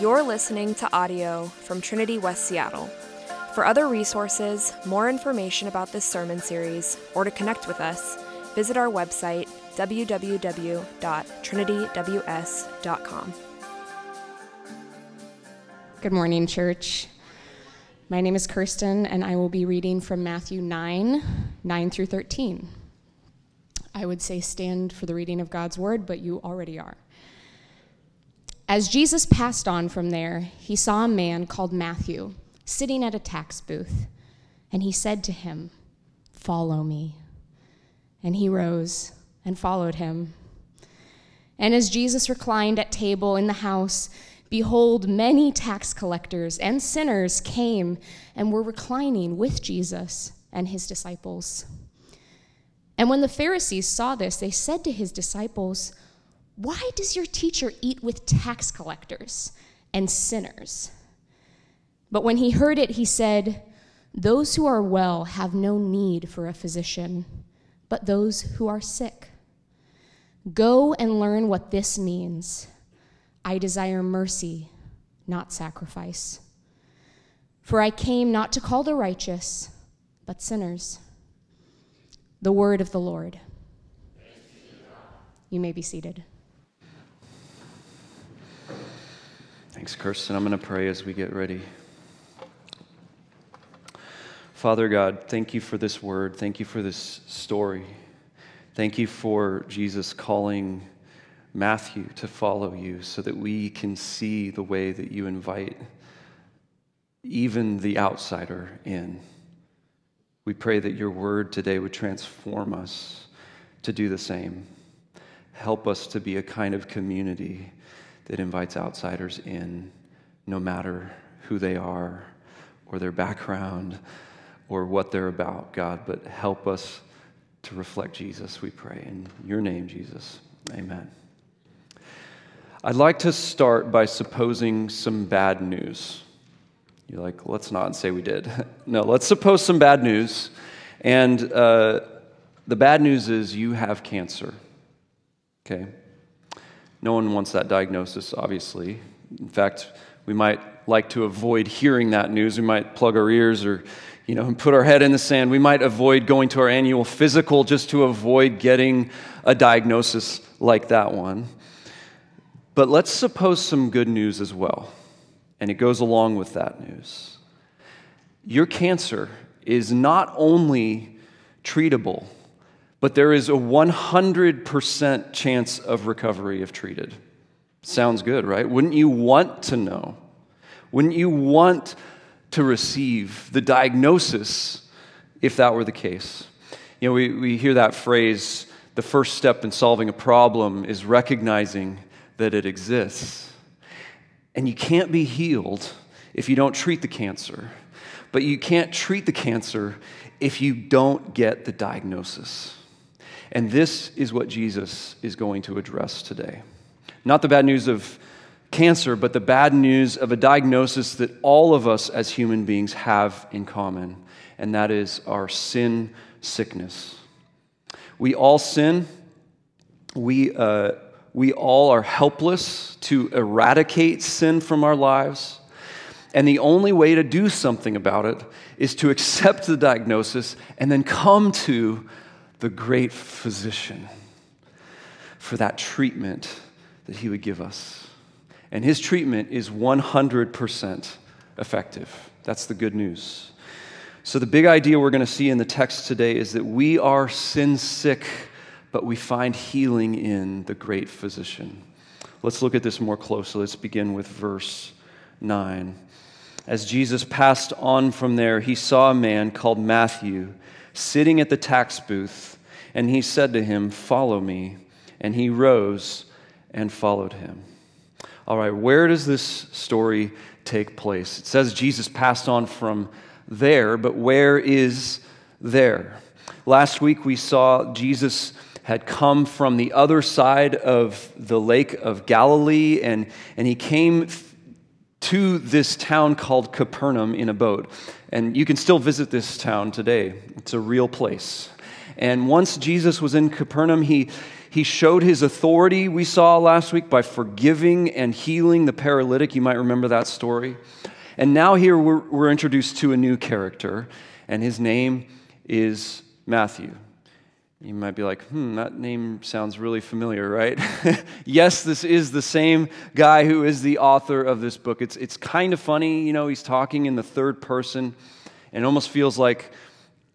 You're listening to audio from Trinity West Seattle. For other resources, more information about this sermon series, or to connect with us, visit our website www.trinityws.com. Good morning, church. My name is Kirsten, and I will be reading from Matthew 9 9 through 13. I would say stand for the reading of God's word, but you already are. As Jesus passed on from there, he saw a man called Matthew sitting at a tax booth, and he said to him, Follow me. And he rose and followed him. And as Jesus reclined at table in the house, Behold, many tax collectors and sinners came and were reclining with Jesus and his disciples. And when the Pharisees saw this, they said to his disciples, Why does your teacher eat with tax collectors and sinners? But when he heard it, he said, Those who are well have no need for a physician, but those who are sick. Go and learn what this means. I desire mercy, not sacrifice. For I came not to call the righteous, but sinners. The word of the Lord. You may be seated. Thanks, Kirsten. I'm going to pray as we get ready. Father God, thank you for this word. Thank you for this story. Thank you for Jesus calling Matthew to follow you so that we can see the way that you invite even the outsider in. We pray that your word today would transform us to do the same. Help us to be a kind of community that invites outsiders in, no matter who they are or their background or what they're about, God, but help us to reflect Jesus, we pray. In your name, Jesus. Amen. I'd like to start by supposing some bad news. You're like, let's not say we did. no, let's suppose some bad news. And uh, the bad news is you have cancer. Okay? No one wants that diagnosis, obviously. In fact, we might like to avoid hearing that news. We might plug our ears or, you know, put our head in the sand. We might avoid going to our annual physical just to avoid getting a diagnosis like that one. But let's suppose some good news as well, and it goes along with that news. Your cancer is not only treatable, but there is a 100% chance of recovery if treated. Sounds good, right? Wouldn't you want to know? Wouldn't you want to receive the diagnosis if that were the case? You know, we, we hear that phrase the first step in solving a problem is recognizing that it exists. And you can't be healed if you don't treat the cancer. But you can't treat the cancer if you don't get the diagnosis. And this is what Jesus is going to address today. Not the bad news of cancer, but the bad news of a diagnosis that all of us as human beings have in common, and that is our sin sickness. We all sin. We, uh, we all are helpless to eradicate sin from our lives. And the only way to do something about it is to accept the diagnosis and then come to the great physician for that treatment that he would give us. And his treatment is 100% effective. That's the good news. So, the big idea we're going to see in the text today is that we are sin sick but we find healing in the great physician. Let's look at this more closely. Let's begin with verse 9. As Jesus passed on from there, he saw a man called Matthew sitting at the tax booth, and he said to him, Follow me. And he rose and followed him. All right, where does this story take place? It says Jesus passed on from there, but where is there? Last week we saw Jesus had come from the other side of the Lake of Galilee, and, and he came to this town called Capernaum in a boat. And you can still visit this town today, it's a real place. And once Jesus was in Capernaum, he, he showed his authority, we saw last week, by forgiving and healing the paralytic. You might remember that story. And now, here we're, we're introduced to a new character, and his name is Matthew. You might be like, hmm, that name sounds really familiar, right? yes, this is the same guy who is the author of this book. It's, it's kind of funny, you know, he's talking in the third person, and almost feels like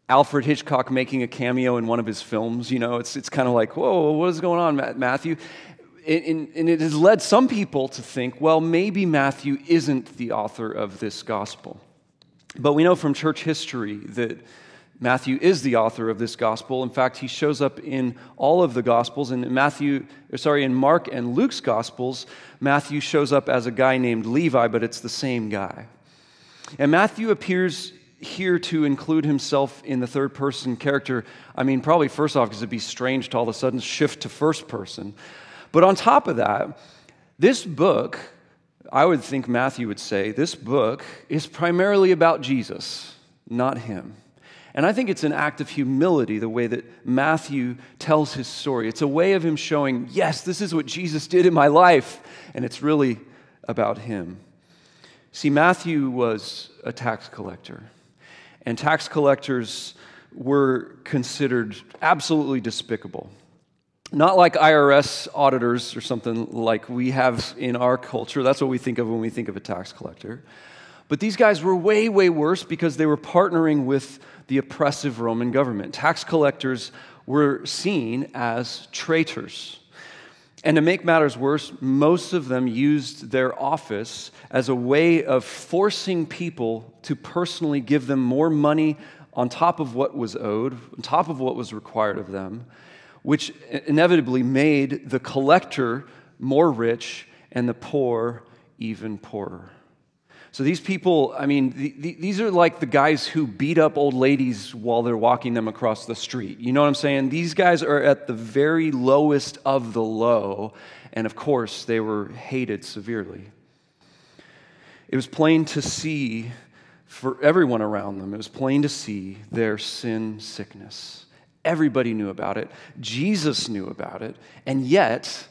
Alfred Hitchcock making a cameo in one of his films. You know, it's, it's kind of like, whoa, what is going on, Matthew? And, and it has led some people to think, well, maybe Matthew isn't the author of this gospel. But we know from church history that Matthew is the author of this gospel. In fact, he shows up in all of the gospels. In Matthew, sorry, in Mark and Luke's gospels, Matthew shows up as a guy named Levi, but it's the same guy. And Matthew appears here to include himself in the third person character. I mean, probably first off, because it'd be strange to all of a sudden shift to first person. But on top of that, this book, I would think Matthew would say, this book is primarily about Jesus, not him. And I think it's an act of humility, the way that Matthew tells his story. It's a way of him showing, yes, this is what Jesus did in my life, and it's really about him. See, Matthew was a tax collector, and tax collectors were considered absolutely despicable. Not like IRS auditors or something like we have in our culture. That's what we think of when we think of a tax collector. But these guys were way, way worse because they were partnering with the oppressive Roman government. Tax collectors were seen as traitors. And to make matters worse, most of them used their office as a way of forcing people to personally give them more money on top of what was owed, on top of what was required of them, which inevitably made the collector more rich and the poor even poorer. So these people, I mean, the, the, these are like the guys who beat up old ladies while they're walking them across the street. You know what I'm saying? These guys are at the very lowest of the low, and of course, they were hated severely. It was plain to see for everyone around them, it was plain to see their sin sickness. Everybody knew about it. Jesus knew about it. And yet,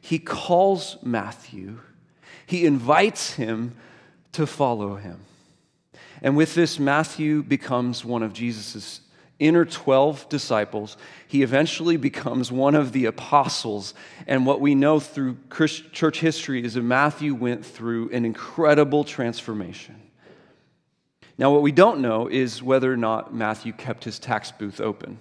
he calls Matthew, he invites him to follow him. And with this, Matthew becomes one of Jesus' inner 12 disciples. He eventually becomes one of the apostles. And what we know through church history is that Matthew went through an incredible transformation. Now, what we don't know is whether or not Matthew kept his tax booth open.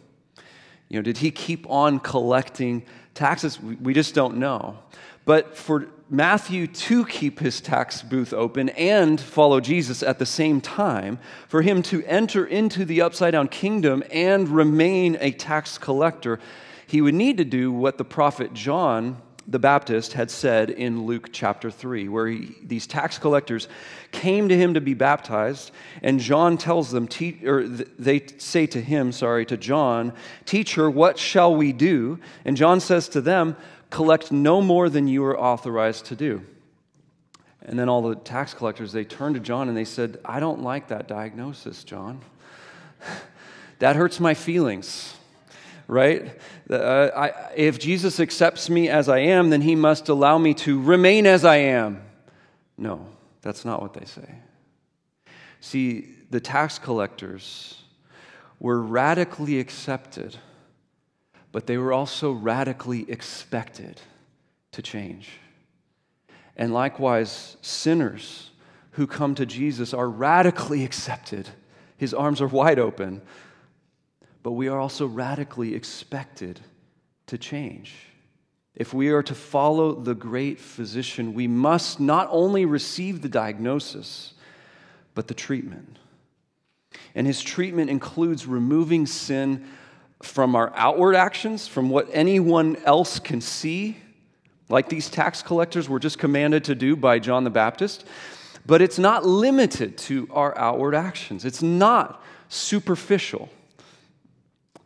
You know, did he keep on collecting taxes? We just don't know. But for Matthew to keep his tax booth open and follow Jesus at the same time, for him to enter into the upside down kingdom and remain a tax collector, he would need to do what the prophet John the Baptist had said in Luke chapter 3, where he, these tax collectors came to him to be baptized, and John tells them, or they say to him, sorry, to John, Teacher, what shall we do? And John says to them, collect no more than you are authorized to do. And then all the tax collectors, they turned to John and they said, I don't like that diagnosis, John. that hurts my feelings, right? Uh, I, if Jesus accepts me as I am, then he must allow me to remain as I am. No, that's not what they say. See, the tax collectors were radically accepted but they were also radically expected to change. And likewise, sinners who come to Jesus are radically accepted. His arms are wide open, but we are also radically expected to change. If we are to follow the great physician, we must not only receive the diagnosis, but the treatment. And his treatment includes removing sin from our outward actions, from what anyone else can see, like these tax collectors were just commanded to do by John the Baptist. But it's not limited to our outward actions, it's not superficial.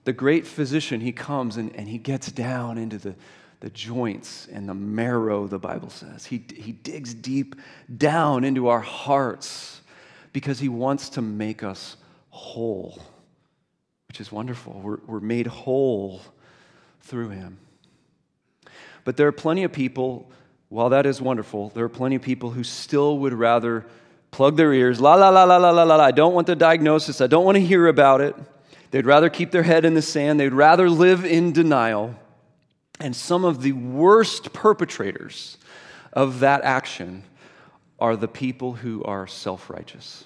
The great physician, he comes and, and he gets down into the, the joints and the marrow, the Bible says. He, he digs deep down into our hearts because he wants to make us whole which is wonderful. We're, we're made whole through him. But there are plenty of people, while that is wonderful, there are plenty of people who still would rather plug their ears, la la la la la la la, I don't want the diagnosis, I don't want to hear about it. They'd rather keep their head in the sand, they'd rather live in denial. And some of the worst perpetrators of that action are the people who are self righteous.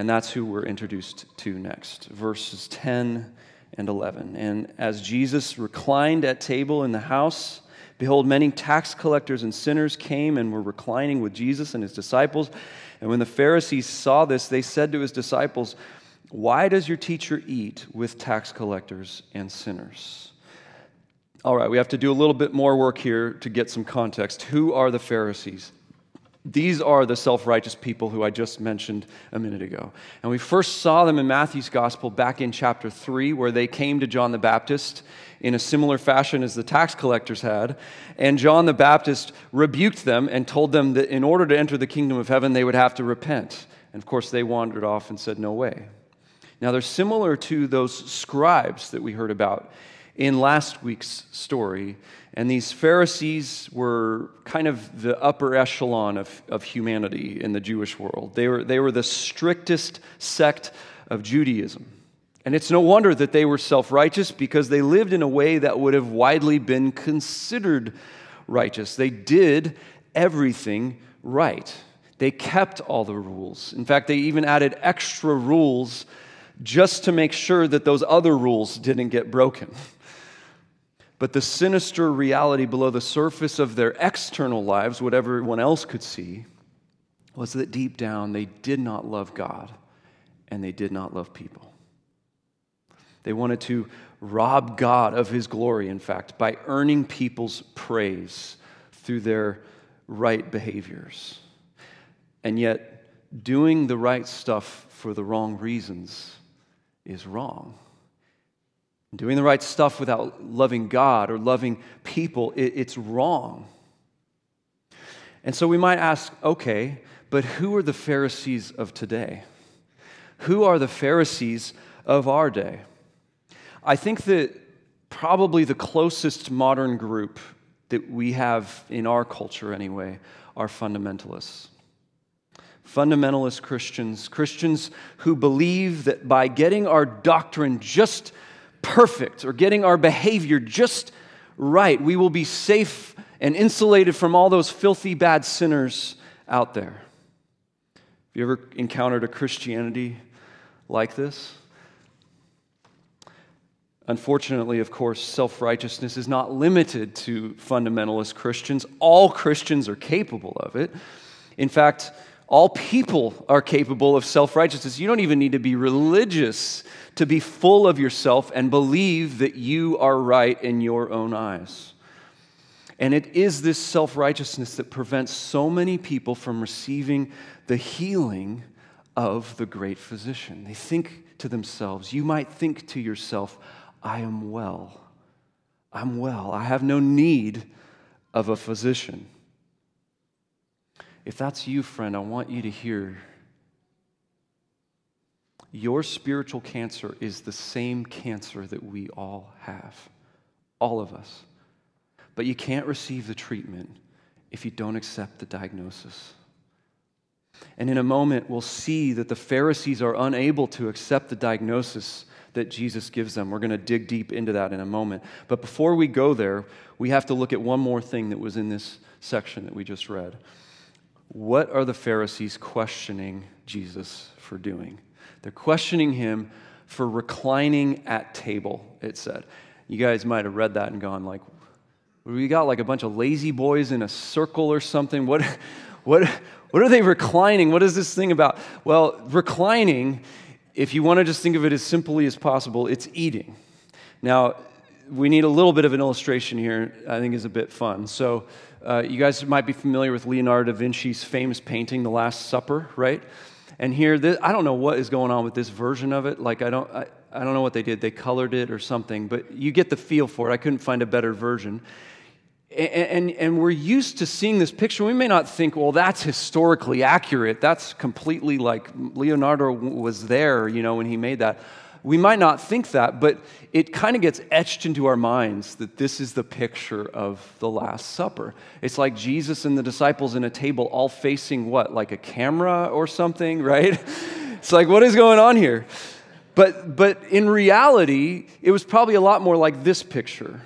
And that's who we're introduced to next, verses 10 and 11. And as Jesus reclined at table in the house, behold, many tax collectors and sinners came and were reclining with Jesus and his disciples. And when the Pharisees saw this, they said to his disciples, Why does your teacher eat with tax collectors and sinners? All right, we have to do a little bit more work here to get some context. Who are the Pharisees? These are the self righteous people who I just mentioned a minute ago. And we first saw them in Matthew's gospel back in chapter 3, where they came to John the Baptist in a similar fashion as the tax collectors had. And John the Baptist rebuked them and told them that in order to enter the kingdom of heaven, they would have to repent. And of course, they wandered off and said, No way. Now, they're similar to those scribes that we heard about in last week's story and these Pharisees were kind of the upper echelon of, of humanity in the Jewish world. They were, they were the strictest sect of Judaism. And it's no wonder that they were self righteous because they lived in a way that would have widely been considered righteous. They did everything right, they kept all the rules. In fact, they even added extra rules just to make sure that those other rules didn't get broken. But the sinister reality below the surface of their external lives, what everyone else could see, was that deep down they did not love God and they did not love people. They wanted to rob God of his glory, in fact, by earning people's praise through their right behaviors. And yet, doing the right stuff for the wrong reasons is wrong. Doing the right stuff without loving God or loving people, it, it's wrong. And so we might ask okay, but who are the Pharisees of today? Who are the Pharisees of our day? I think that probably the closest modern group that we have in our culture, anyway, are fundamentalists. Fundamentalist Christians, Christians who believe that by getting our doctrine just perfect or getting our behavior just right, we will be safe and insulated from all those filthy, bad sinners out there. Have you ever encountered a Christianity like this? Unfortunately, of course, self righteousness is not limited to fundamentalist Christians. All Christians are capable of it. In fact, all people are capable of self righteousness. You don't even need to be religious to be full of yourself and believe that you are right in your own eyes. And it is this self righteousness that prevents so many people from receiving the healing of the great physician. They think to themselves, you might think to yourself, I am well. I'm well. I have no need of a physician. If that's you, friend, I want you to hear your spiritual cancer is the same cancer that we all have, all of us. But you can't receive the treatment if you don't accept the diagnosis. And in a moment, we'll see that the Pharisees are unable to accept the diagnosis that Jesus gives them. We're going to dig deep into that in a moment. But before we go there, we have to look at one more thing that was in this section that we just read. What are the Pharisees questioning Jesus for doing? They're questioning him for reclining at table, it said. You guys might have read that and gone like, we got like a bunch of lazy boys in a circle or something. What, what, what are they reclining? What is this thing about? Well, reclining, if you want to just think of it as simply as possible, it's eating. Now, we need a little bit of an illustration here, I think is a bit fun. So, uh, you guys might be familiar with Leonardo da Vinci's famous painting, The Last Supper, right? And here, this, I don't know what is going on with this version of it. Like, I don't, I, I don't know what they did. They colored it or something, but you get the feel for it. I couldn't find a better version. And, and, and, we're used to seeing this picture. We may not think, well, that's historically accurate. That's completely like Leonardo was there, you know, when he made that. We might not think that, but it kind of gets etched into our minds that this is the picture of the Last Supper. It's like Jesus and the disciples in a table all facing what? Like a camera or something, right? It's like, what is going on here? But, but in reality, it was probably a lot more like this picture,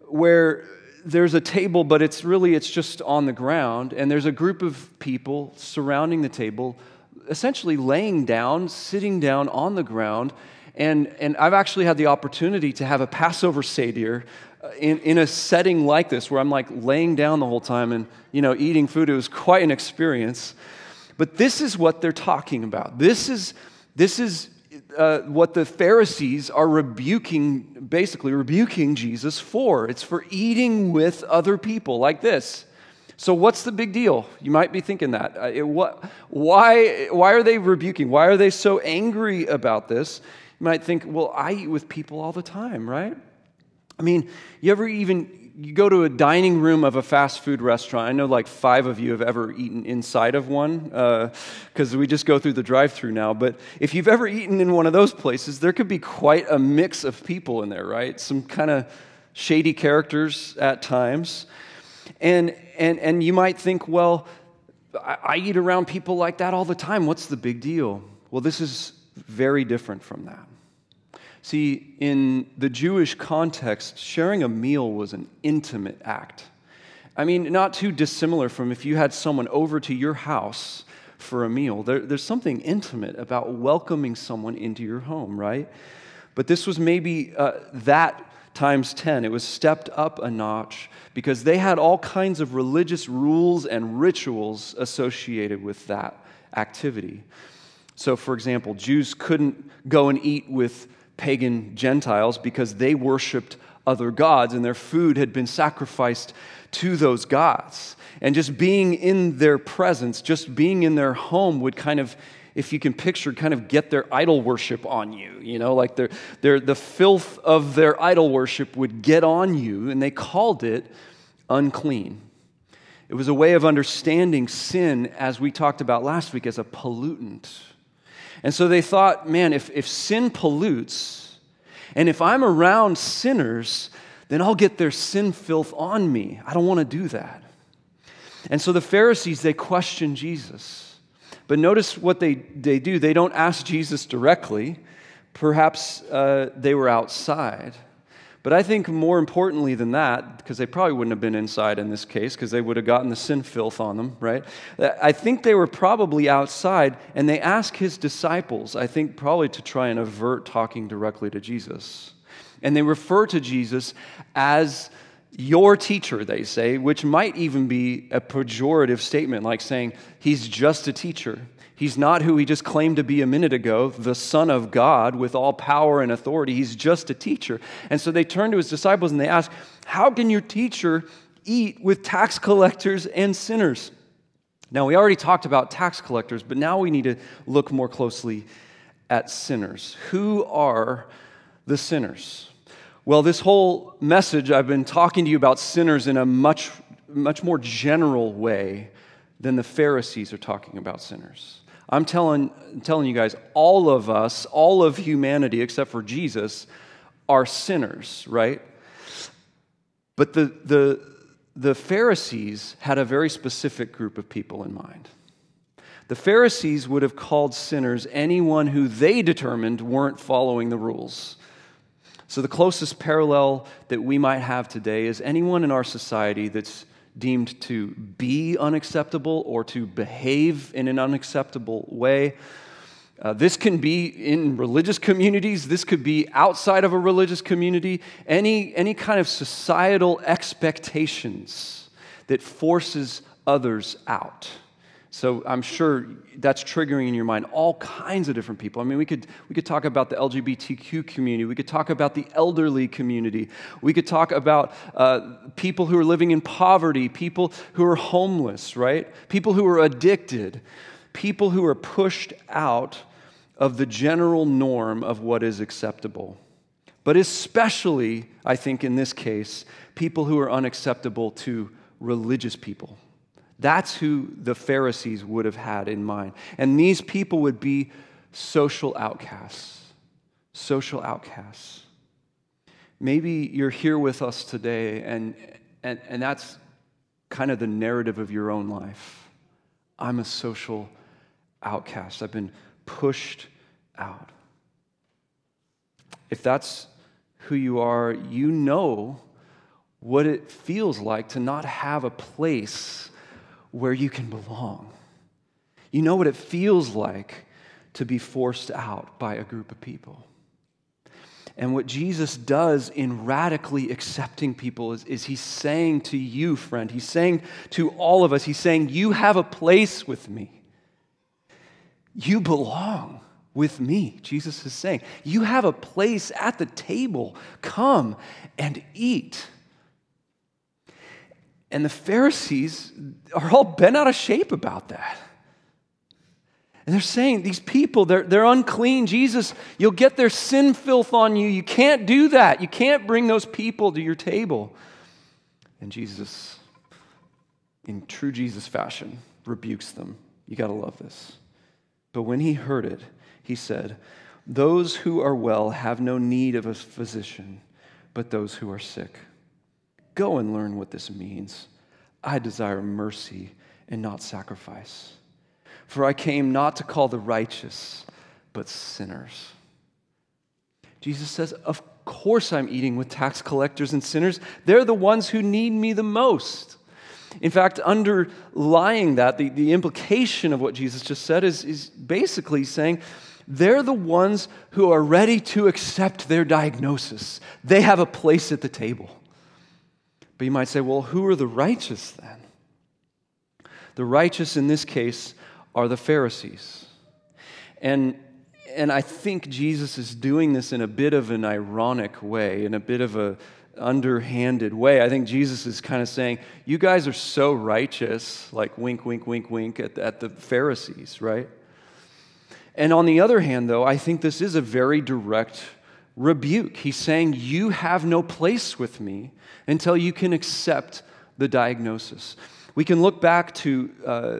where there's a table, but it's really, it's just on the ground, and there's a group of people surrounding the table, essentially laying down, sitting down on the ground, and, and I've actually had the opportunity to have a Passover Seder uh, in, in a setting like this, where I'm like laying down the whole time and, you know, eating food. It was quite an experience. But this is what they're talking about. This is, this is uh, what the Pharisees are rebuking, basically rebuking Jesus for. It's for eating with other people like this. So, what's the big deal? You might be thinking that. Uh, it, what, why, why are they rebuking? Why are they so angry about this? You might think, well, I eat with people all the time, right? I mean, you ever even you go to a dining room of a fast food restaurant. I know like five of you have ever eaten inside of one because uh, we just go through the drive through now. But if you've ever eaten in one of those places, there could be quite a mix of people in there, right? Some kind of shady characters at times. And, and, and you might think, well, I, I eat around people like that all the time. What's the big deal? Well, this is very different from that. See, in the Jewish context, sharing a meal was an intimate act. I mean, not too dissimilar from if you had someone over to your house for a meal. There, there's something intimate about welcoming someone into your home, right? But this was maybe uh, that times 10. It was stepped up a notch because they had all kinds of religious rules and rituals associated with that activity. So, for example, Jews couldn't go and eat with pagan Gentiles because they worshiped other gods and their food had been sacrificed to those gods. And just being in their presence, just being in their home would kind of, if you can picture, kind of get their idol worship on you. You know, like their, their, the filth of their idol worship would get on you, and they called it unclean. It was a way of understanding sin, as we talked about last week, as a pollutant and so they thought, man, if, if sin pollutes, and if I'm around sinners, then I'll get their sin filth on me. I don't want to do that. And so the Pharisees, they question Jesus. But notice what they, they do. They don't ask Jesus directly. Perhaps uh, they were outside. But I think more importantly than that, because they probably wouldn't have been inside in this case, because they would have gotten the sin filth on them, right? I think they were probably outside, and they asked his disciples, I think probably to try and avert talking directly to Jesus. And they refer to Jesus as your teacher, they say, which might even be a pejorative statement, like saying, he's just a teacher. He's not who he just claimed to be a minute ago, the Son of God with all power and authority. He's just a teacher. And so they turn to his disciples and they ask, How can your teacher eat with tax collectors and sinners? Now, we already talked about tax collectors, but now we need to look more closely at sinners. Who are the sinners? Well, this whole message, I've been talking to you about sinners in a much, much more general way than the Pharisees are talking about sinners. I'm telling, telling you guys, all of us, all of humanity except for Jesus, are sinners, right? But the, the, the Pharisees had a very specific group of people in mind. The Pharisees would have called sinners anyone who they determined weren't following the rules. So, the closest parallel that we might have today is anyone in our society that's deemed to be unacceptable or to behave in an unacceptable way. Uh, this can be in religious communities, this could be outside of a religious community, any, any kind of societal expectations that forces others out. So I'm sure that's triggering in your mind all kinds of different people. I mean, we could, we could talk about the LGBTQ community. We could talk about the elderly community. We could talk about uh, people who are living in poverty, people who are homeless, right? People who are addicted, people who are pushed out of the general norm of what is acceptable. But especially, I think in this case, people who are unacceptable to religious people. That's who the Pharisees would have had in mind. And these people would be social outcasts. social outcasts. Maybe you're here with us today, and, and, and that's kind of the narrative of your own life. I'm a social outcast, I've been pushed out. If that's who you are, you know what it feels like to not have a place where you can belong. You know what it feels like to be forced out by a group of people. And what Jesus does in radically accepting people is, is, he's saying to you, friend, he's saying to all of us, he's saying, You have a place with me. You belong with me. Jesus is saying, You have a place at the table. Come and eat. And the Pharisees are all bent out of shape about that. And they're saying, these people, they're, they're unclean. Jesus, you'll get their sin filth on you. You can't do that. You can't bring those people to your table. And Jesus, in true Jesus fashion, rebukes them. You got to love this. But when he heard it, he said, Those who are well have no need of a physician, but those who are sick. Go and learn what this means. I desire mercy and not sacrifice for I came not to call the righteous, but sinners. Jesus says, Of course I'm eating with tax collectors and sinners. They're the ones who need me the most. In fact, underlying that, the, the implication of what Jesus just said is, is basically saying, they're the ones who are ready to accept their diagnosis. They have a place at the table. But you might say, well, who are the righteous then? The righteous in this case are the Pharisees. And, and I think Jesus is doing this in a bit of an ironic way, in a bit of a underhanded way. I think Jesus is kind of saying, You guys are so righteous, like wink, wink, wink, wink at, at the Pharisees, right? And on the other hand, though, I think this is a very direct rebuke. He's saying, You have no place with me until you can accept the diagnosis. We can look back to uh,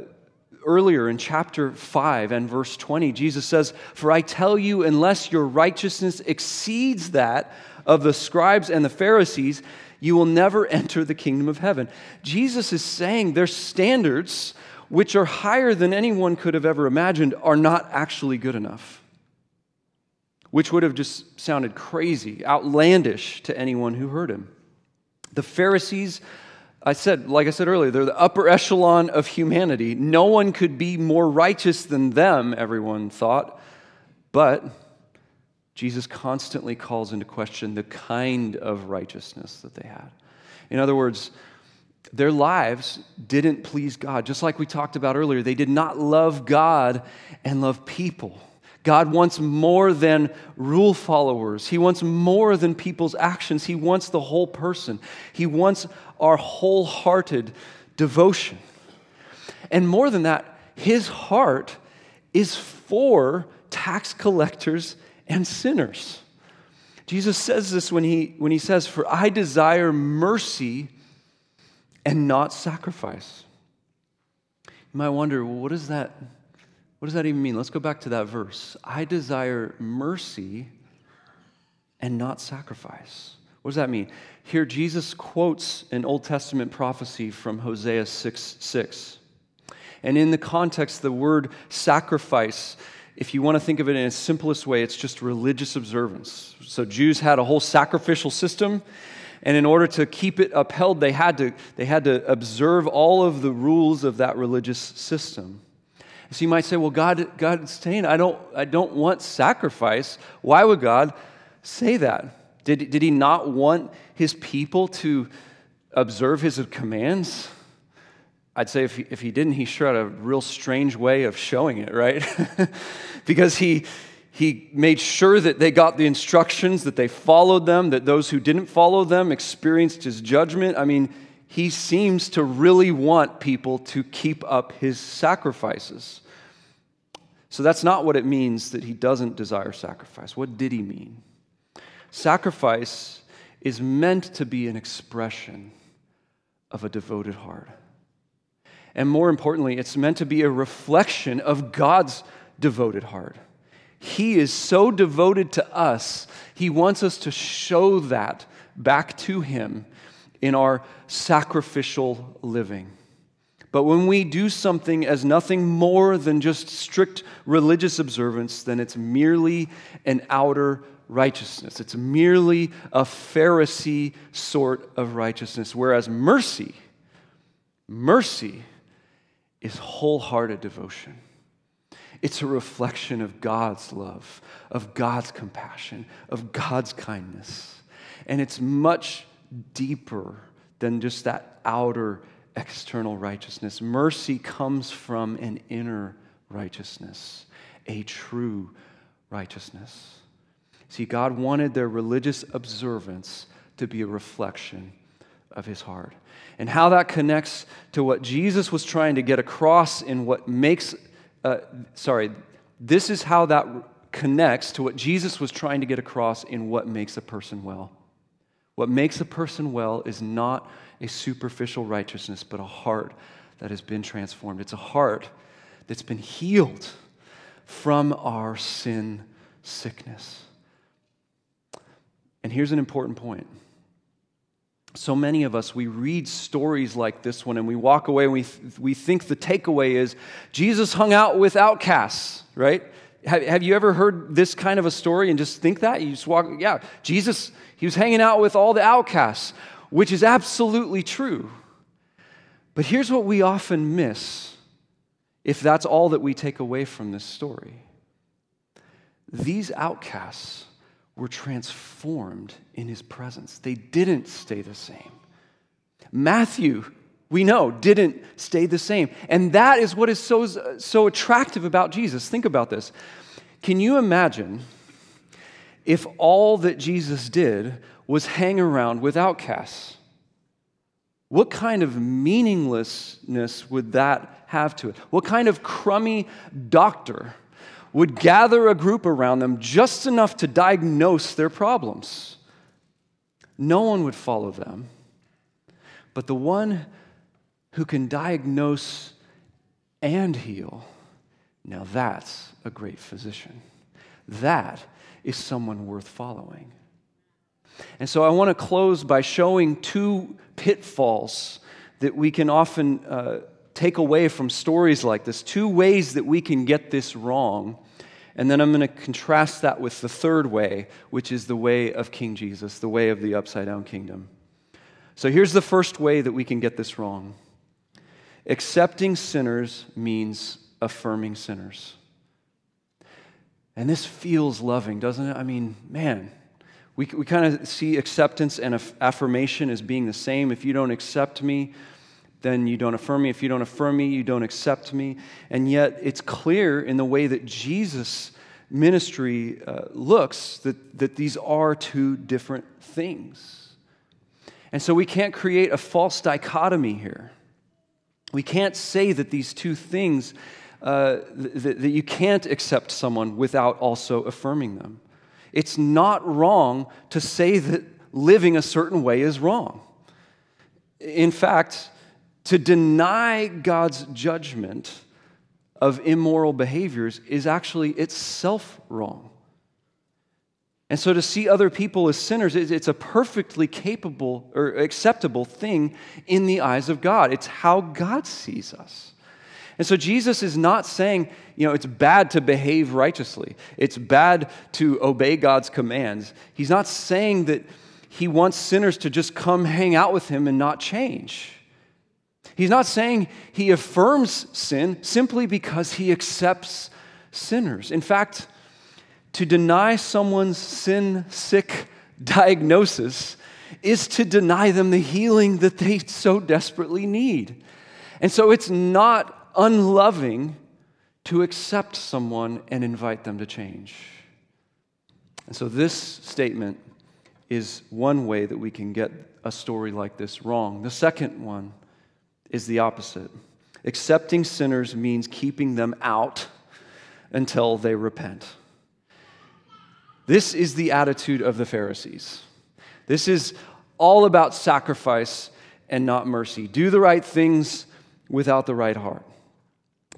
earlier in chapter 5 and verse 20, Jesus says, For I tell you, unless your righteousness exceeds that of the scribes and the Pharisees, you will never enter the kingdom of heaven. Jesus is saying their standards, which are higher than anyone could have ever imagined, are not actually good enough. Which would have just sounded crazy, outlandish to anyone who heard him. The Pharisees I said, like I said earlier, they're the upper echelon of humanity. No one could be more righteous than them, everyone thought. But Jesus constantly calls into question the kind of righteousness that they had. In other words, their lives didn't please God. Just like we talked about earlier, they did not love God and love people. God wants more than rule followers. He wants more than people's actions. He wants the whole person. He wants our wholehearted devotion. And more than that, his heart is for tax collectors and sinners. Jesus says this when he, when he says, For I desire mercy and not sacrifice. You might wonder, well, what does that what does that even mean? Let's go back to that verse. I desire mercy and not sacrifice. What does that mean? Here, Jesus quotes an Old Testament prophecy from Hosea 6 6. And in the context, the word sacrifice, if you want to think of it in its simplest way, it's just religious observance. So Jews had a whole sacrificial system, and in order to keep it upheld, they had to, they had to observe all of the rules of that religious system. So you might say, well, God, God is saying, I don't, I don't want sacrifice. Why would God say that? Did, did he not want his people to observe his commands? I'd say if he, if he didn't, he sure had a real strange way of showing it, right? because he, he made sure that they got the instructions, that they followed them, that those who didn't follow them experienced his judgment. I mean, he seems to really want people to keep up his sacrifices. So that's not what it means that he doesn't desire sacrifice. What did he mean? Sacrifice is meant to be an expression of a devoted heart. And more importantly, it's meant to be a reflection of God's devoted heart. He is so devoted to us, He wants us to show that back to Him in our sacrificial living. But when we do something as nothing more than just strict religious observance, then it's merely an outer righteousness. It's merely a Pharisee sort of righteousness. Whereas mercy, mercy is wholehearted devotion. It's a reflection of God's love, of God's compassion, of God's kindness. And it's much deeper than just that outer external righteousness. Mercy comes from an inner righteousness, a true righteousness. See, God wanted their religious observance to be a reflection of his heart. And how that connects to what Jesus was trying to get across in what makes, uh, sorry, this is how that connects to what Jesus was trying to get across in what makes a person well. What makes a person well is not a superficial righteousness, but a heart that has been transformed. It's a heart that's been healed from our sin sickness. And here's an important point. So many of us, we read stories like this one and we walk away and we, th- we think the takeaway is Jesus hung out with outcasts, right? Have, have you ever heard this kind of a story and just think that? You just walk, yeah, Jesus, he was hanging out with all the outcasts, which is absolutely true. But here's what we often miss if that's all that we take away from this story these outcasts were transformed in his presence. They didn't stay the same. Matthew, we know, didn't stay the same. And that is what is so, so attractive about Jesus. Think about this. Can you imagine if all that Jesus did was hang around with outcasts? What kind of meaninglessness would that have to it? What kind of crummy doctor would gather a group around them just enough to diagnose their problems. No one would follow them. But the one who can diagnose and heal, now that's a great physician. That is someone worth following. And so I want to close by showing two pitfalls that we can often uh, take away from stories like this, two ways that we can get this wrong. And then I'm going to contrast that with the third way, which is the way of King Jesus, the way of the upside down kingdom. So here's the first way that we can get this wrong accepting sinners means affirming sinners. And this feels loving, doesn't it? I mean, man, we, we kind of see acceptance and affirmation as being the same. If you don't accept me, then you don't affirm me. If you don't affirm me, you don't accept me. And yet, it's clear in the way that Jesus' ministry uh, looks that, that these are two different things. And so we can't create a false dichotomy here. We can't say that these two things, uh, that, that you can't accept someone without also affirming them. It's not wrong to say that living a certain way is wrong. In fact, to deny God's judgment of immoral behaviors is actually itself wrong. And so to see other people as sinners, it's a perfectly capable or acceptable thing in the eyes of God. It's how God sees us. And so Jesus is not saying, you know, it's bad to behave righteously, it's bad to obey God's commands. He's not saying that he wants sinners to just come hang out with him and not change. He's not saying he affirms sin simply because he accepts sinners. In fact, to deny someone's sin sick diagnosis is to deny them the healing that they so desperately need. And so it's not unloving to accept someone and invite them to change. And so this statement is one way that we can get a story like this wrong. The second one is the opposite. Accepting sinners means keeping them out until they repent. This is the attitude of the Pharisees. This is all about sacrifice and not mercy. Do the right things without the right heart.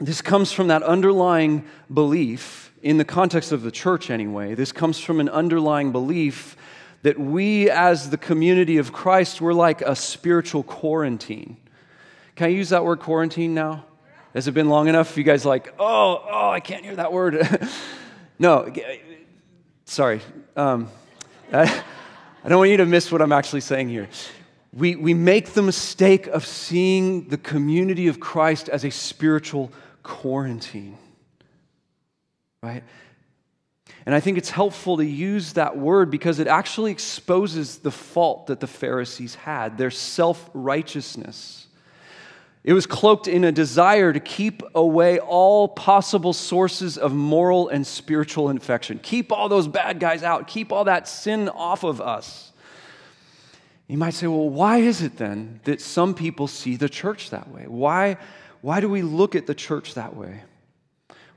This comes from that underlying belief, in the context of the church anyway, this comes from an underlying belief that we, as the community of Christ, we're like a spiritual quarantine. Can I use that word quarantine now? Has it been long enough? You guys like, oh, oh, I can't hear that word. no, sorry. Um, I, I don't want you to miss what I'm actually saying here. We, we make the mistake of seeing the community of Christ as a spiritual quarantine, right? And I think it's helpful to use that word because it actually exposes the fault that the Pharisees had, their self righteousness. It was cloaked in a desire to keep away all possible sources of moral and spiritual infection. Keep all those bad guys out, keep all that sin off of us. You might say, well, why is it then that some people see the church that way? Why, why do we look at the church that way?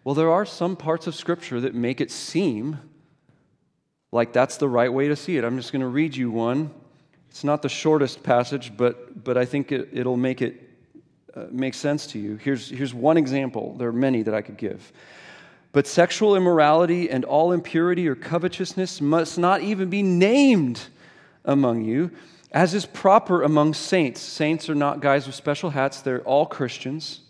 Well, there are some parts of Scripture that make it seem like that's the right way to see it. I'm just going to read you one. It's not the shortest passage, but, but I think it, it'll make it uh, makes sense to you. Here's, here's one example. There are many that I could give. But sexual immorality and all impurity or covetousness must not even be named among you, as is proper among saints. Saints are not guys with special hats, they're all Christians.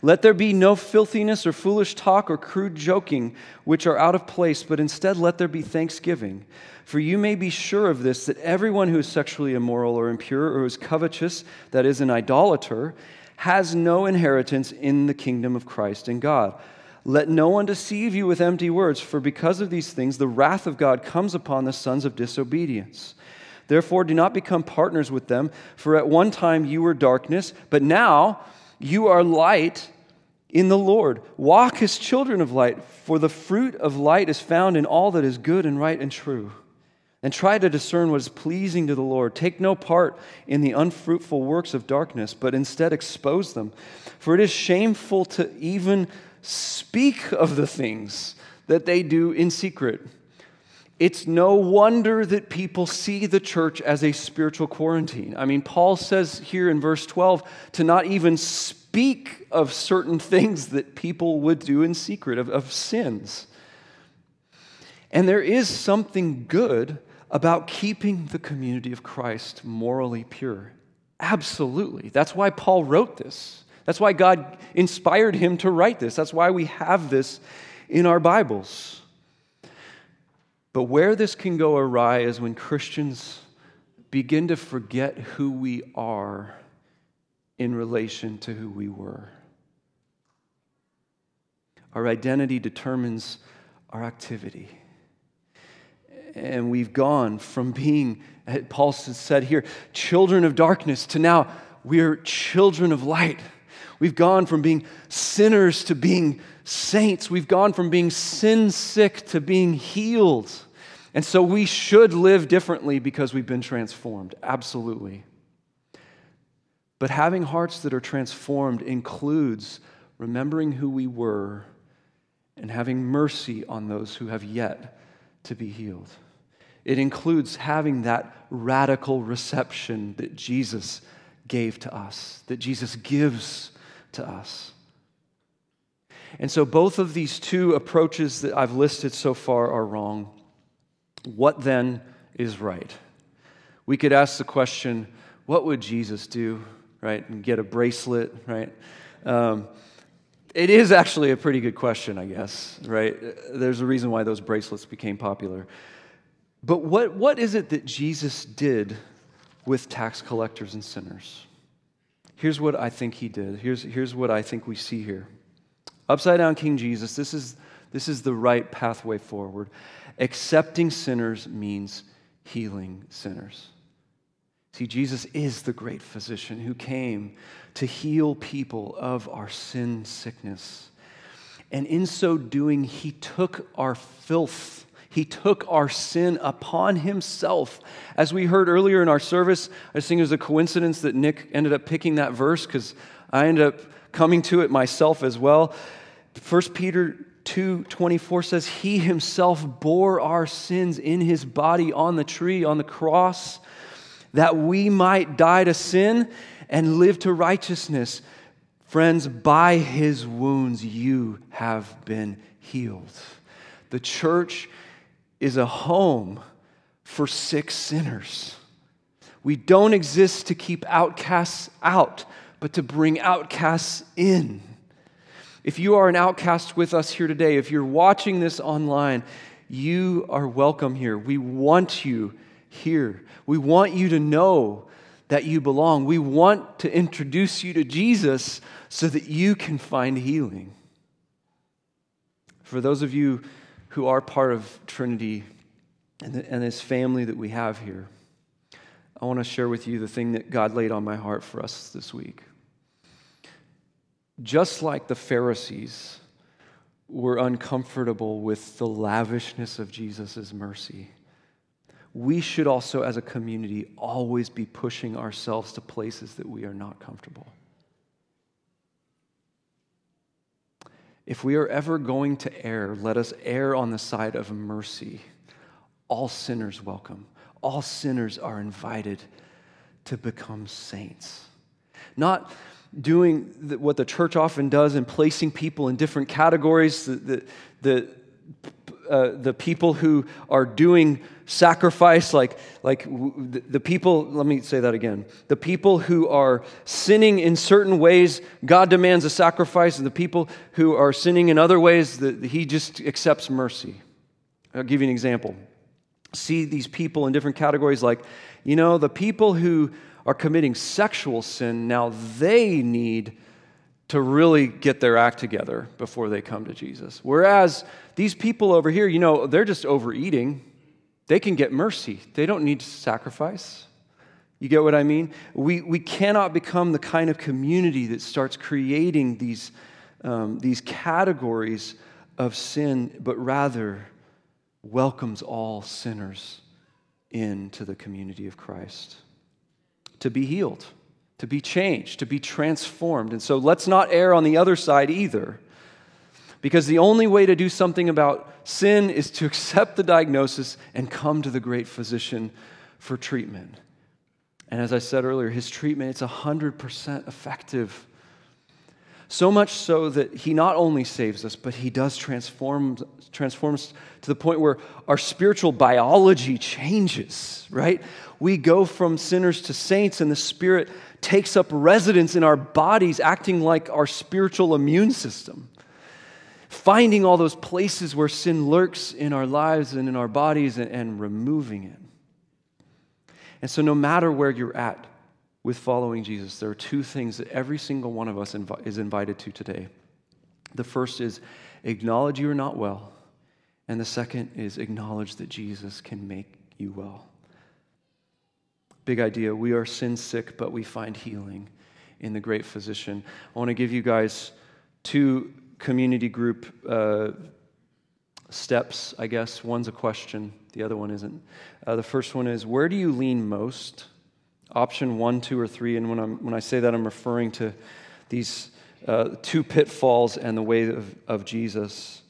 Let there be no filthiness or foolish talk or crude joking, which are out of place, but instead let there be thanksgiving. For you may be sure of this that everyone who is sexually immoral or impure or is covetous, that is, an idolater, has no inheritance in the kingdom of Christ and God. Let no one deceive you with empty words, for because of these things the wrath of God comes upon the sons of disobedience. Therefore, do not become partners with them, for at one time you were darkness, but now you are light in the Lord. Walk as children of light, for the fruit of light is found in all that is good and right and true. And try to discern what is pleasing to the Lord. Take no part in the unfruitful works of darkness, but instead expose them. For it is shameful to even speak of the things that they do in secret. It's no wonder that people see the church as a spiritual quarantine. I mean, Paul says here in verse 12 to not even speak of certain things that people would do in secret, of, of sins. And there is something good about keeping the community of Christ morally pure. Absolutely. That's why Paul wrote this. That's why God inspired him to write this. That's why we have this in our Bibles. But where this can go awry is when Christians begin to forget who we are in relation to who we were. Our identity determines our activity. And we've gone from being, Paul said here, children of darkness to now we're children of light. We've gone from being sinners to being saints. We've gone from being sin sick to being healed. And so we should live differently because we've been transformed. Absolutely. But having hearts that are transformed includes remembering who we were and having mercy on those who have yet to be healed. It includes having that radical reception that Jesus gave to us, that Jesus gives to us. And so, both of these two approaches that I've listed so far are wrong. What then is right? We could ask the question what would Jesus do, right? And get a bracelet, right? Um, it is actually a pretty good question, I guess, right? There's a reason why those bracelets became popular. But what, what is it that Jesus did with tax collectors and sinners? Here's what I think he did. Here's, here's what I think we see here. Upside down King Jesus, this is, this is the right pathway forward. Accepting sinners means healing sinners. See, Jesus is the great physician who came to heal people of our sin sickness. And in so doing, he took our filth. He took our sin upon himself. As we heard earlier in our service, I think it was a coincidence that Nick ended up picking that verse because I ended up coming to it myself as well. 1 Peter 2:24 says he himself bore our sins in his body on the tree on the cross that we might die to sin and live to righteousness Friends, by his wounds you have been healed. The church is a home for sick sinners. We don't exist to keep outcasts out, but to bring outcasts in. If you are an outcast with us here today, if you're watching this online, you are welcome here. We want you here. We want you to know that you belong. We want to introduce you to Jesus so that you can find healing. For those of you who are part of Trinity and, the, and this family that we have here, I want to share with you the thing that God laid on my heart for us this week. Just like the Pharisees were uncomfortable with the lavishness of Jesus' mercy, we should also, as a community, always be pushing ourselves to places that we are not comfortable. If we are ever going to err, let us err on the side of mercy. All sinners welcome, all sinners are invited to become saints. Not doing what the church often does in placing people in different categories, the, the, the, uh, the people who are doing sacrifice, like, like the people, let me say that again. The people who are sinning in certain ways, God demands a sacrifice, and the people who are sinning in other ways, the, He just accepts mercy. I'll give you an example. See these people in different categories, like, you know, the people who are committing sexual sin, now they need to really get their act together before they come to Jesus. Whereas these people over here, you know, they're just overeating they can get mercy. They don't need to sacrifice. You get what I mean? We, we cannot become the kind of community that starts creating these, um, these categories of sin, but rather welcomes all sinners into the community of Christ to be healed, to be changed, to be transformed. And so let's not err on the other side either. Because the only way to do something about sin is to accept the diagnosis and come to the great physician for treatment. And as I said earlier, his treatment, it's 100% effective. So much so that he not only saves us, but he does transform, transform us to the point where our spiritual biology changes, right? We go from sinners to saints, and the Spirit takes up residence in our bodies, acting like our spiritual immune system finding all those places where sin lurks in our lives and in our bodies and, and removing it. And so, no matter where you're at with following Jesus, there are two things that every single one of us invi- is invited to today. The first is acknowledge you are not well, and the second is acknowledge that Jesus can make you well. Big idea. We are sin sick, but we find healing in the great physician. I want to give you guys two community group uh, steps, I guess. One's a question, the other one isn't. Uh, the first one is Where do you lean most? Option one, two, or three. And when, I'm, when I say that, I'm referring to these uh, two pitfalls and the way of, of Jesus.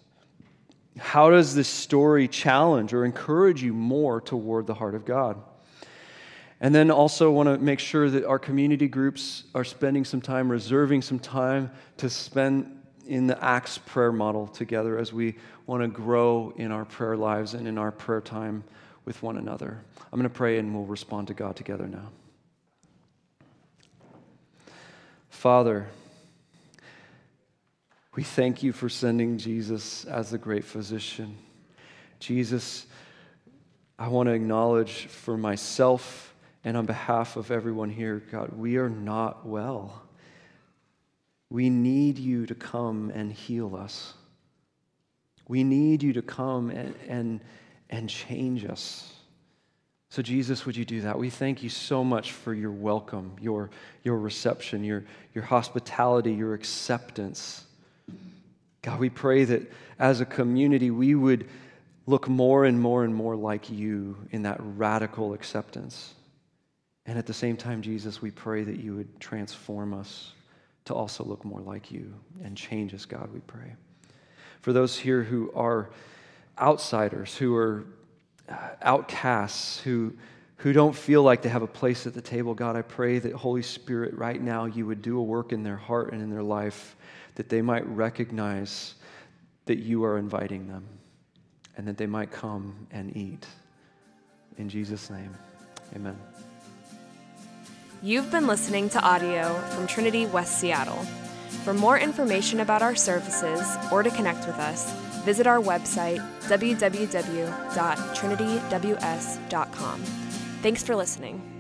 How does this story challenge or encourage you more toward the heart of God? And then also want to make sure that our community groups are spending some time, reserving some time to spend in the Acts prayer model together as we want to grow in our prayer lives and in our prayer time with one another. I'm going to pray and we'll respond to God together now. Father, we thank you for sending Jesus as the great physician. Jesus, I want to acknowledge for myself and on behalf of everyone here, God, we are not well. We need you to come and heal us. We need you to come and, and, and change us. So, Jesus, would you do that? We thank you so much for your welcome, your, your reception, your, your hospitality, your acceptance. God, we pray that as a community, we would look more and more and more like you in that radical acceptance. And at the same time, Jesus, we pray that you would transform us to also look more like you and change us, God, we pray. For those here who are outsiders, who are uh, outcasts, who, who don't feel like they have a place at the table, God, I pray that Holy Spirit, right now, you would do a work in their heart and in their life that they might recognize that you are inviting them and that they might come and eat. In Jesus' name, amen. You've been listening to audio from Trinity West Seattle. For more information about our services or to connect with us, visit our website, www.trinityws.com. Thanks for listening.